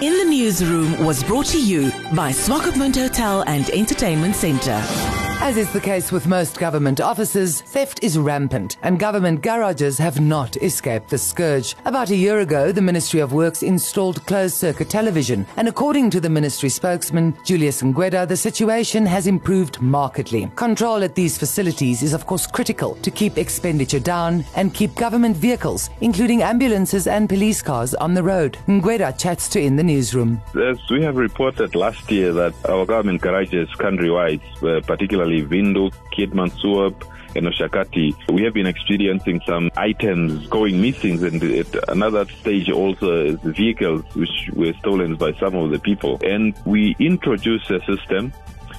In the newsroom was brought to you by Swakopmund Hotel and Entertainment Centre. As is the case with most government offices, theft is rampant and government garages have not escaped the scourge. About a year ago, the Ministry of Works installed closed circuit television, and according to the ministry spokesman, Julius Ngweda, the situation has improved markedly. Control at these facilities is of course critical to keep expenditure down and keep government vehicles, including ambulances and police cars, on the road. Ngweda chats to In the Newsroom. As we have reported last year that our government garages countrywide, uh, particularly Keetmanshoop, and Oshakati, we have been experiencing some items going missing and at another stage also is vehicles which were stolen by some of the people. And we introduced a system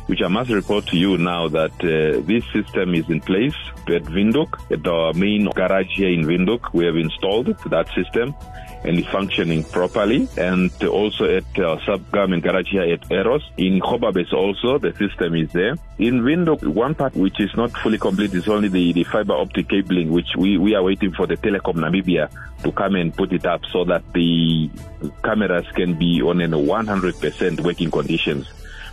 which I must report to you now that uh, this system is in place at Windhoek, at our main garage here in Windhoek. We have installed that system and functioning properly. And also at uh, our sub-government garage at Eros. In Gobabis also, the system is there. In Windhoek, one part which is not fully complete is only the, the fiber optic cabling, which we, we are waiting for the Telecom Namibia to come and put it up so that the cameras can be on a 100% working conditions.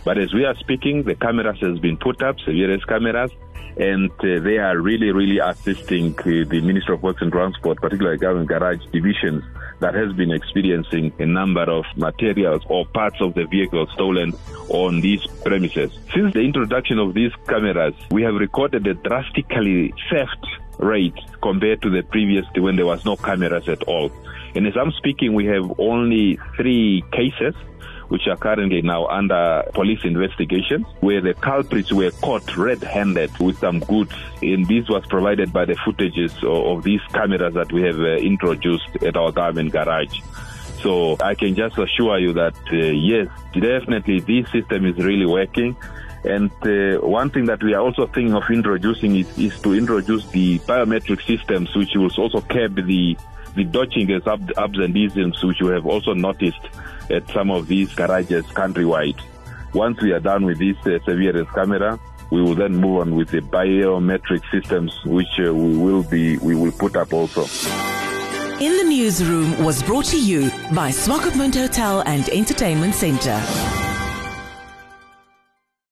But as we are speaking, the cameras has been put up, various cameras, and uh, they are really, really assisting uh, the Ministry of Works and Transport, particularly government garage divisions that has been experiencing a number of materials or parts of the vehicle stolen on these premises. Since the introduction of these cameras, we have recorded a drastically theft rate compared to the previous when there was no cameras at all. And as I'm speaking, we have only three cases which are currently now under police investigation, where the culprits were caught red-handed with some goods. And this was provided by the footages of, these cameras that we have uh, introduced at our government garage. So I can just assure you that, uh, yes, definitely this system is really working. And uh, one thing that we are also thinking of introducing is, is to introduce the biometric systems, which will also curb the the dodging as ab- absenteeisms, which we have also noticed at some of these garages countrywide. Once we are done with this uh, surveillance camera, we will then move on with the biometric systems, which uh, we will be we will put up also. In the newsroom was brought to you by Swakopmund Hotel and Entertainment Centre.